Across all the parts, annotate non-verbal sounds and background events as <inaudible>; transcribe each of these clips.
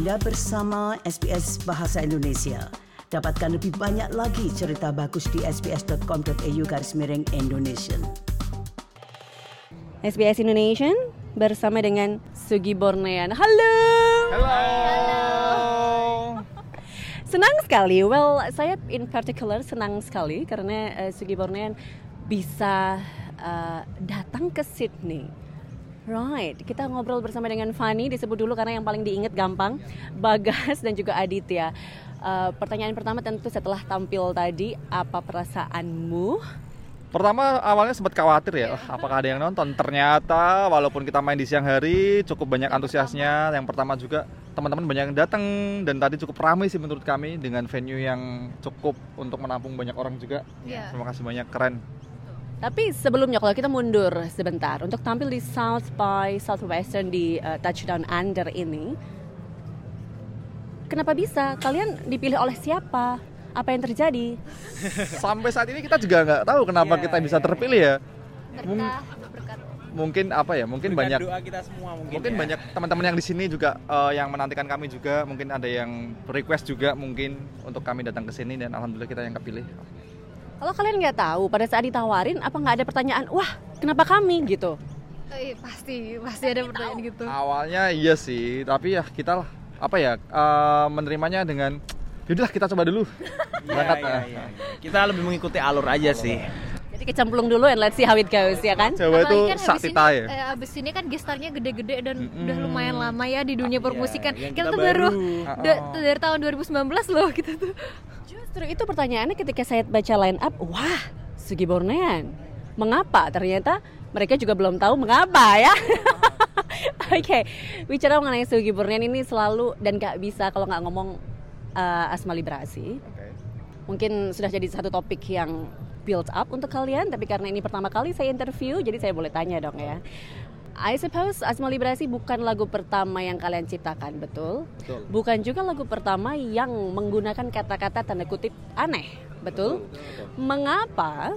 Anda bersama SBS Bahasa Indonesia. Dapatkan lebih banyak lagi cerita bagus di sbs.com.au garis miring Indonesia. SBS Indonesia bersama dengan Sugi Bornean. Halo. Halo. Senang sekali. Well, saya in particular senang sekali karena uh, Sugi Bornean bisa uh, datang ke Sydney. Right, kita ngobrol bersama dengan Fanny disebut dulu karena yang paling diingat gampang, Bagas dan juga Aditya. Uh, pertanyaan pertama tentu setelah tampil tadi, apa perasaanmu? Pertama awalnya sempat khawatir ya, apakah ada yang nonton? Ternyata walaupun kita main di siang hari cukup banyak antusiasnya. Yang pertama juga teman-teman banyak yang datang dan tadi cukup ramai sih menurut kami dengan venue yang cukup untuk menampung banyak orang juga. Iya. Terima kasih banyak, keren. Tapi sebelumnya kalau kita mundur sebentar untuk tampil di South by Southwestern di uh, Touchdown Under ini, kenapa bisa? Kalian dipilih oleh siapa? Apa yang terjadi? <laughs> Sampai saat ini kita juga nggak tahu kenapa Iya, kita bisa iya. terpilih ya. berkah berkat Mungkin apa ya? Mungkin Berkat banyak doa kita semua mungkin. mungkin ya. banyak teman-teman yang di sini juga eh, yang menantikan kami juga mungkin ada yang request juga mungkin untuk kami datang ke sini dan alhamdulillah kita yang kepilih Kalau kalian nggak tahu pada saat ditawarin apa nggak ada pertanyaan, wah kenapa kami gitu? eh, pasti pasti ada pertanyaan gitu awalnya iya sih tapi ya kita lah apa ya eh, menerimanya dengan yaudahlah kita coba dulu Iya, <laughs> berangkat iya, nah. iya. Kita lebih mengikuti alur aja sih. Jadi kecemplung dulu and let's see how it goes ya kan? Jawa itu kan saktita ini, ya eh, abis ini kan gestarnya gede-gede dan Mm-mm. udah lumayan lama ya di dunia permusikan. Iya, kita kita tuh baru baru. da- dari tahun 2019 loh kita tuh. Justru itu pertanyaannya ketika saya baca line up, wah Sugi Bornean. Mengapa? Ternyata mereka juga belum tahu mengapa ya. <laughs> Oke, bicara mengenai Sugi Bornean ini selalu dan gak bisa kalau nggak ngomong uh, asma liberasi. Oke. Mungkin sudah jadi satu topik yang build up untuk kalian, tapi karena ini pertama kali saya interview, jadi saya boleh tanya dong ya. I suppose Asma Liberasi bukan lagu pertama yang kalian ciptakan, betul? Betul. Bukan juga lagu pertama yang menggunakan kata-kata tanda kutip aneh, betul? Mengapa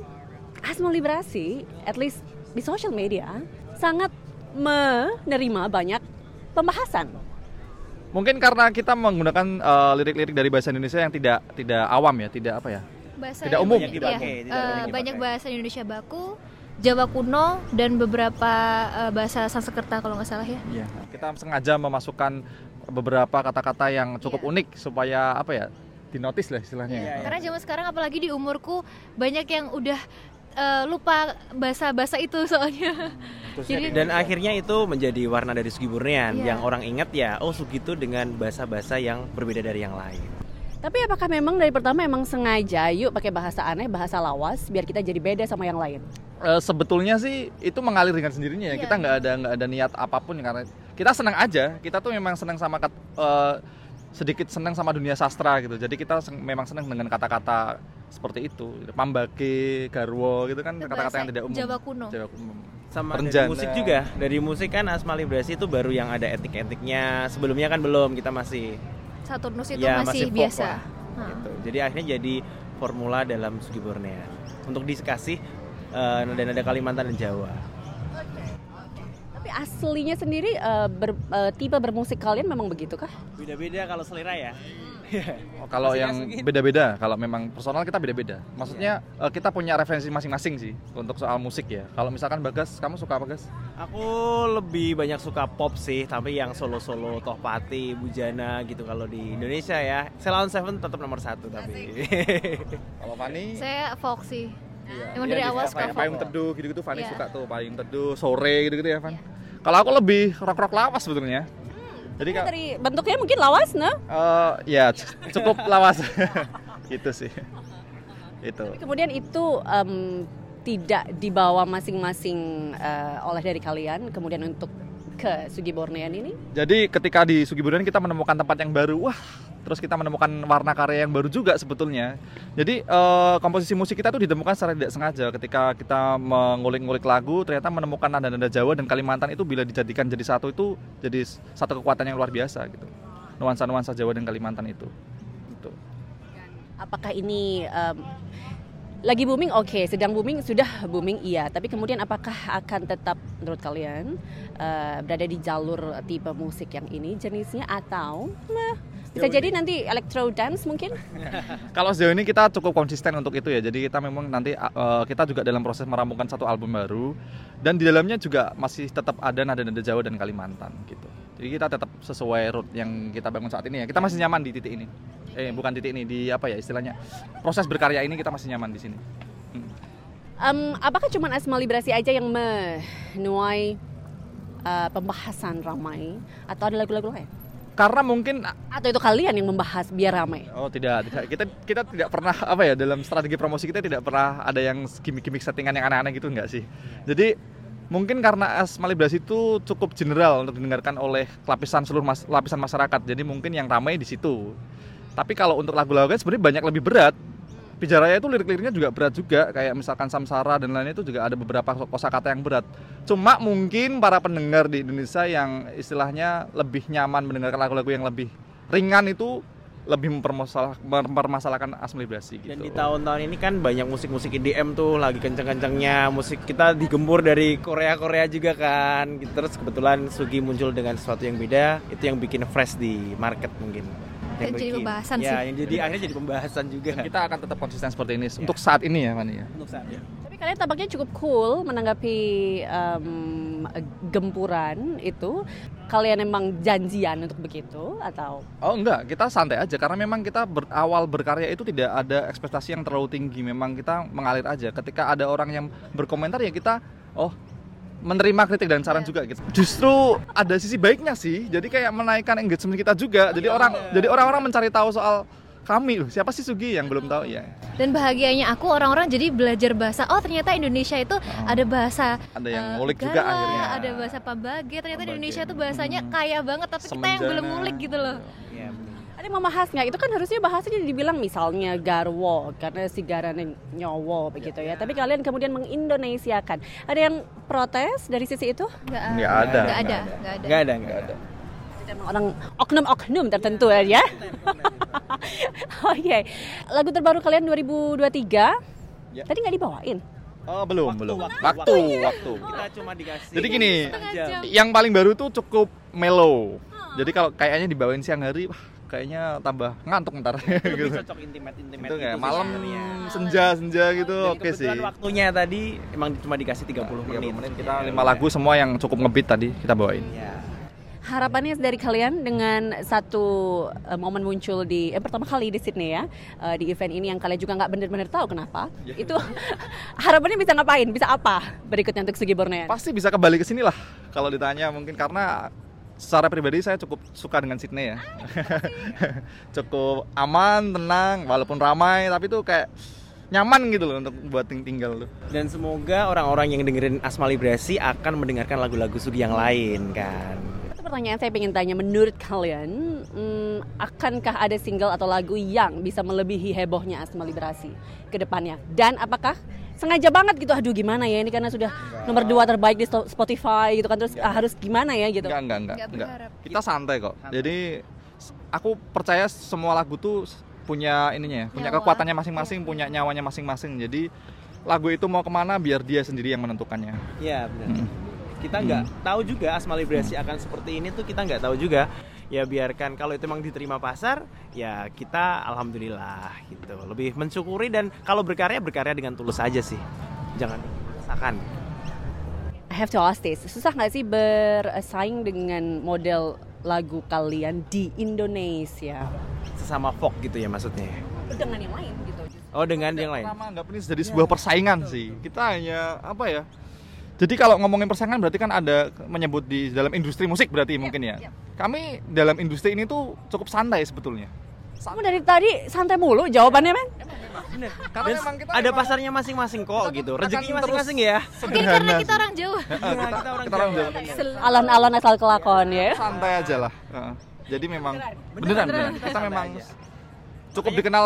Asma Liberasi, at least di social media, sangat menerima banyak pembahasan? mungkin karena kita menggunakan eh, lirik-lirik dari bahasa Indonesia yang tidak tidak awam ya tidak apa ya Bahasa Tidak umum. Banyak dipakai, eh, tidak banyak banyak dipakai. bahasa Indonesia baku, Jawa kuno dan beberapa eh, bahasa Sanskerta kalau nggak salah ya. Iya. kita sengaja memasukkan beberapa kata-kata yang cukup Iya. unik supaya apa ya dinotis lah istilahnya Iya, iya. Karena zaman sekarang apalagi di umurku banyak yang udah eh, lupa bahasa-bahasa itu soalnya. Jadi Dan akhirnya itu menjadi warna dari Sugi Burnian Iya. yang orang ingat ya, oh Sugi itu dengan bahasa-bahasa yang berbeda dari yang lain. Tapi apakah memang dari pertama emang sengaja yuk pakai bahasa aneh, bahasa lawas biar kita jadi beda sama yang lain? Eh, sebetulnya sih itu mengalir dengan sendirinya ya. Iya. Kita nggak ada nggak ada niat apa pun karena kita senang aja. Kita tuh memang senang sama kat- eh, sedikit senang sama dunia sastra gitu. Jadi kita sen- memang senang dengan kata-kata seperti itu. Pambage, garwo gitu kan kata-kata yang tidak umum. Jawa kuno. Jawa umum. Sama dari Renjana. musik juga. Dari musik kan Asma Librasi itu baru yang ada etik-etiknya. Sebelumnya kan belum, kita masih Saturnus itu ya masih, folk biasa. lah, gitu. Jadi akhirnya jadi formula dalam Sugi Borneo untuk dikasih eh, nada-nada Kalimantan dan Jawa. Tapi aslinya sendiri eh, ber- eh, tipe bermusik kalian memang begitu kah? Beda-beda kalau selera ya. Oh, kalau yang beda-beda, kalau memang personal kita beda-beda. Maksudnya eh, kita punya referensi masing-masing sih untuk soal musik ya. Kalau misalkan Bagas, kamu suka apa Gas? Aku lebih banyak suka pop sih, tapi yang solo-solo Tohpati, Bujana gitu kalau di Indonesia ya. Ceylon Seven tetap nomor satu tapi. <laughs> Kalau Fani? Saya folk sih. Emang Iya, dari awal suka payung teduh gitu-gitu Fani Iya. suka tuh payung teduh sore gitu-gitu ya Fan. Kalau aku lebih rock-rock lawas sebetulnya. Jadi dari bentuknya mungkin lawas, nah? eh, ya cukup lawas <laughs> gitu sih. Itu. Kemudian itu em, tidak dibawa masing-masing eh, oleh dari kalian, kemudian untuk ke Sugi Bornean ini? Jadi ketika di Sugiburan kita menemukan tempat yang baru, wah, terus kita menemukan warna karya yang baru juga sebetulnya. Jadi eh, komposisi musik kita tuh ditemukan secara tidak sengaja ketika kita mengulik-ngulik lagu, ternyata menemukan nada-nada Jawa dan Kalimantan itu bila dijadikan jadi satu itu jadi satu kekuatan yang luar biasa gitu. Nuansa-nuansa Jawa dan Kalimantan itu. Gitu. Apakah ini em, lagi booming oke, sedang booming sudah booming iya. Tapi kemudian apakah akan tetap menurut kalian eh, berada di jalur tipe musik yang ini jenisnya atau meh, bisa jadi nanti electro dance mungkin? <laughs> Kalau sejauh ini kita cukup konsisten untuk itu ya. Jadi kita memang nanti uh, kita juga dalam proses merampungkan satu album baru dan di dalamnya juga masih tetap ada nada-nada Jawa dan Kalimantan gitu. Jadi kita tetap sesuai route yang kita bangun saat ini ya. Kita masih nyaman di titik ini. Eh bukan titik ini di apa ya istilahnya. Proses berkarya ini kita masih nyaman di sini. Hmm. Em, apakah cuma Asma Librasi aja yang menuai eh, pembahasan ramai atau ada lagu-lagu lain? Karena mungkin Atau itu kalian yang membahas biar ramai? Oh tidak, tidak. Kita kita tidak pernah apa ya dalam strategi promosi kita tidak pernah ada yang gimmick-gimmick settingan yang aneh-aneh gitu enggak sih. Jadi mungkin karena Asma Librasi itu cukup general untuk didengarkan oleh lapisan seluruh mas- lapisan masyarakat. Jadi mungkin yang ramai di situ. Tapi kalau untuk lagu-lagu kan sebenarnya banyak lebih berat. Pijaraya itu lirik-liriknya juga berat juga kayak misalkan Samsara dan lainnya itu juga ada beberapa kosakata yang berat. Cuma mungkin para pendengar di Indonesia yang istilahnya lebih nyaman mendengarkan lagu-lagu yang lebih ringan itu lebih mempermasalah, mempermasalahkan Asma Librasi gitu. Dan di tahun-tahun ini kan banyak musik-musik EDM tuh lagi kenceng-kencengnya musik kita digembur dari Korea-Korea juga kan. Terus kebetulan Sugi muncul dengan sesuatu yang beda, itu yang bikin fresh di market mungkin. Yang Jadi bikin- pembahasan ya, sih. yang jadi akhirnya jadi pembahasan juga. kita akan tetap konsisten seperti ini untuk saat ini ya Fani ya. Untuk saat ini. Tapi kalian tampaknya cukup cool menanggapi em, gempuran itu. Kalian emang janjian untuk begitu atau? Oh enggak, kita santai aja karena memang kita berawal berkarya itu tidak ada ekspektasi yang terlalu tinggi. Memang kita mengalir aja. Ketika ada orang yang berkomentar ya kita oh menerima kritik dan saran juga gitu. Justru ada sisi baiknya sih. Jadi kayak menaikkan engagement kita juga. Jadi orang jadi orang-orang mencari tahu soal kami loh. Siapa sih Sugi yang belum tahu ya? Dan bahagianya aku orang-orang jadi belajar bahasa. Oh ternyata Indonesia itu ada bahasa Ada yang eh, ngulik juga Gala, akhirnya. Ada bahasa Pambage. Ternyata di Pambage. Indonesia tuh bahasanya Hmm. kaya banget tapi kita yang belum Semenjana. ngulik gitu loh. Ya, bener. Ada membahas nggak? Itu kan harusnya bahasanya dibilang misalnya garwo karena si garane nyowo begitu ya. Tapi kalian kemudian mengindonesiakan. Ada yang protes dari sisi itu? Nggak, Nggak ada. Nggak ada. Nggak Nggak ada. Nggak ada, nggak ada. Itu emang orang oknum-oknum tertentu ya. <laughs> Oke, lagu terbaru kalian 2023 Ya. tadi nggak dibawain. Oh, belum, Waktu, belum. waktu, Waktu, waktu. Kita cuma dikasih. Jadi gini, Setengah jam. jam. yang paling baru tuh cukup mellow. Jadi kalau kayaknya dibawain siang hari, wah kayaknya tambah ngantuk ntar Itu <laughs> gitu. cocok intimate intimate Itu kayak sih malam sebenarnya. senja senja gitu, Dan oke sih. waktunya tadi emang cuma dikasih 30 30 menit. menit kita lima lagu semua yang cukup ngebeat tadi kita bawain. Ya. Harapannya dari kalian dengan satu eh, momen muncul di eh, pertama kali di Sydney ya eh, di event ini yang kalian juga nggak benar-benar tahu kenapa itu <laughs> harapannya bisa ngapain bisa apa berikutnya untuk Sugi Bornean Pasti bisa kembali ke sini lah kalau ditanya mungkin karena secara pribadi saya cukup suka dengan Sydney ya. <laughs> cukup aman, tenang, walaupun ramai tapi tuh kayak nyaman gitu loh untuk buat ting- tinggal tuh. Dan semoga orang-orang yang dengerin Asma Librasi akan mendengarkan lagu-lagu Sugi yang lain kan. Pertanyaan saya ingin tanya menurut kalian hmm, akankah ada single atau lagu yang bisa melebihi hebohnya Asma Librasi ke depannya dan apakah sengaja banget gitu aduh gimana ya ini karena sudah nomor dua terbaik di Spotify gitu kan terus ah, harus gimana ya gitu Enggak, enggak, enggak, Nggak enggak. Kita santai kok. Jadi s- aku percaya semua lagu tuh punya ininya, ya, punya Nyawa. kekuatannya masing-masing, punya nyawanya masing-masing. Jadi lagu itu mau ke mana biar dia sendiri yang menentukannya. Iya benar. Mm. Kita nggak tahu juga Asma Librasi akan seperti ini tuh kita nggak tahu juga. Ya biarkan kalau itu emang diterima pasar, ya kita alhamdulillah gitu. Lebih mensyukuri dan kalau berkarya berkarya dengan tulus aja sih. Jangan dipaksakan. I have to ask this susah nggak sih bersaing dengan model lagu kalian di Indonesia Sesama folk gitu ya maksudnya. dengan yang lain gitu Oh dengan yang lain. Pertama anggap ini jadi sebuah persaingan sih. Kita hanya apa ya? Jadi kalau ngomongin persaingan berarti kan ada menyebut di dalam industri musik berarti mungkin ya. iya. Kami dalam industri ini tuh cukup santai sebetulnya. kamu dari tadi santai mulu jawabannya men Bener. Karena Dan memang kita ada memang- pasarnya masing-masing kok Kita gitu. Rezekinya terus masing-masing ya. Mungkin karena kita orang Jawa. Iya, kita orang kita orang Jawa. Jawa. bener. alon-alon asal kelakon ya santai aja lah. Heeh. Jadi memang Beneran, beneran, beneran, beneran. kita memang cukup dikenal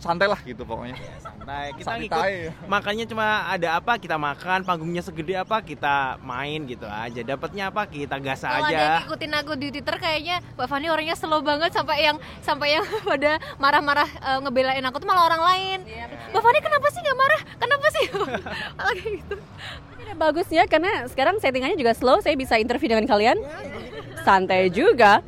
santai lah gitu pokoknya. santai kita Santai. ngikut makanya cuma ada apa kita makan panggungnya segede apa kita main gitu aja dapatnya apa kita gas Kalau ada yang aja ngikutin aku di Twitter kayaknya Mbak Fani orangnya slow banget sampai yang sampai yang <laughs> pada marah-marah eh, ngebelain aku tuh malah orang lain. Mbak Fani kenapa sih nggak marah? Kenapa sih? <laughs> Malah kayak gitu. Ada bagusnya karena sekarang settingannya juga slow, saya bisa interview dengan kalian. Santai juga.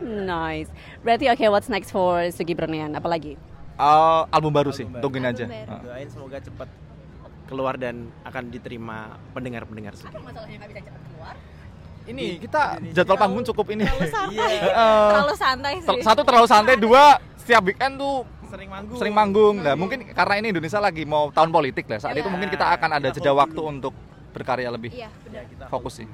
Nice. Berarti oke, what's next for Sugi Brunian? Apalagi? Eh, album baru sih, Album baru. tungguin aja. Album baru. Ah. doain semoga cepat keluar dan akan diterima pendengar-pendengar Sugi. Masalahnya nggak bisa cepat keluar. Ini kita jadwal panggung cukup ini. Iya. <laughs> Eh, Terlalu santai sih. ter- satu terlalu santai, dua setiap weekend tuh Sering manggung. sering manggung. Nah, mungkin karena ini Indonesia lagi mau tahun politik lah. Saat itu Iya. mungkin kita akan ada Kita jeda waktu dulu. untuk berkarya lebih Iya, benar. Kita fokus sih.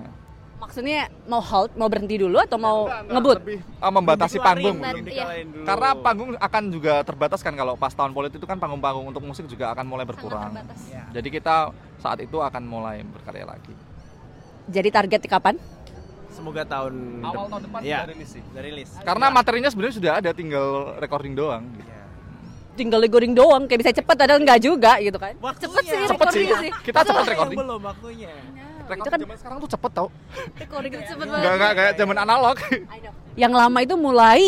Maksudnya mau halt, mau berhenti dulu atau mau ngebut? Lebih eh, membatasi Dikeluarin, panggung mungkin. iya. dulu. Karena panggung akan juga terbatas kan kalau pas tahun politik itu kan panggung-panggung untuk musik juga akan mulai berkurang. Iya. Jadi kita saat itu akan mulai berkarya lagi. Jadi target kapan? semoga tahun Awal tahun depan sudah rilis sih. udah rilis. Karena materinya sebenarnya sudah ada, tinggal recording doang. gitu. Iya. Tinggal goreng doang, kayak bisa cepet padahal nggak juga gitu kan? Waktunya. Cepet sih, Cepet sih. recording sih. Kita cepat Yang recording. belum waktunya. Recording itu kan- zaman sekarang tuh cepet tau. Recording itu cepet Enggak banget. enggak kayak zaman analog. Yang lama itu mulai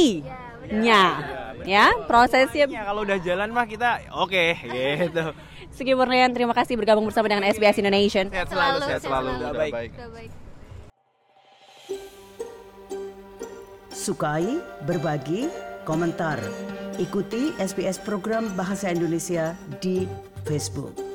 nya, ya prosesnya. Ya, kalau udah jalan mah kita oke gitu. <laughs> Sugi Murnian, terima kasih bergabung bersama dengan SBS Indonesia. Sehat Selalu, selalu, sehat selalu. selalu. Udah baik. baik. Sukai, berbagi, komentar. Ikuti SBS program Bahasa Indonesia di Facebook.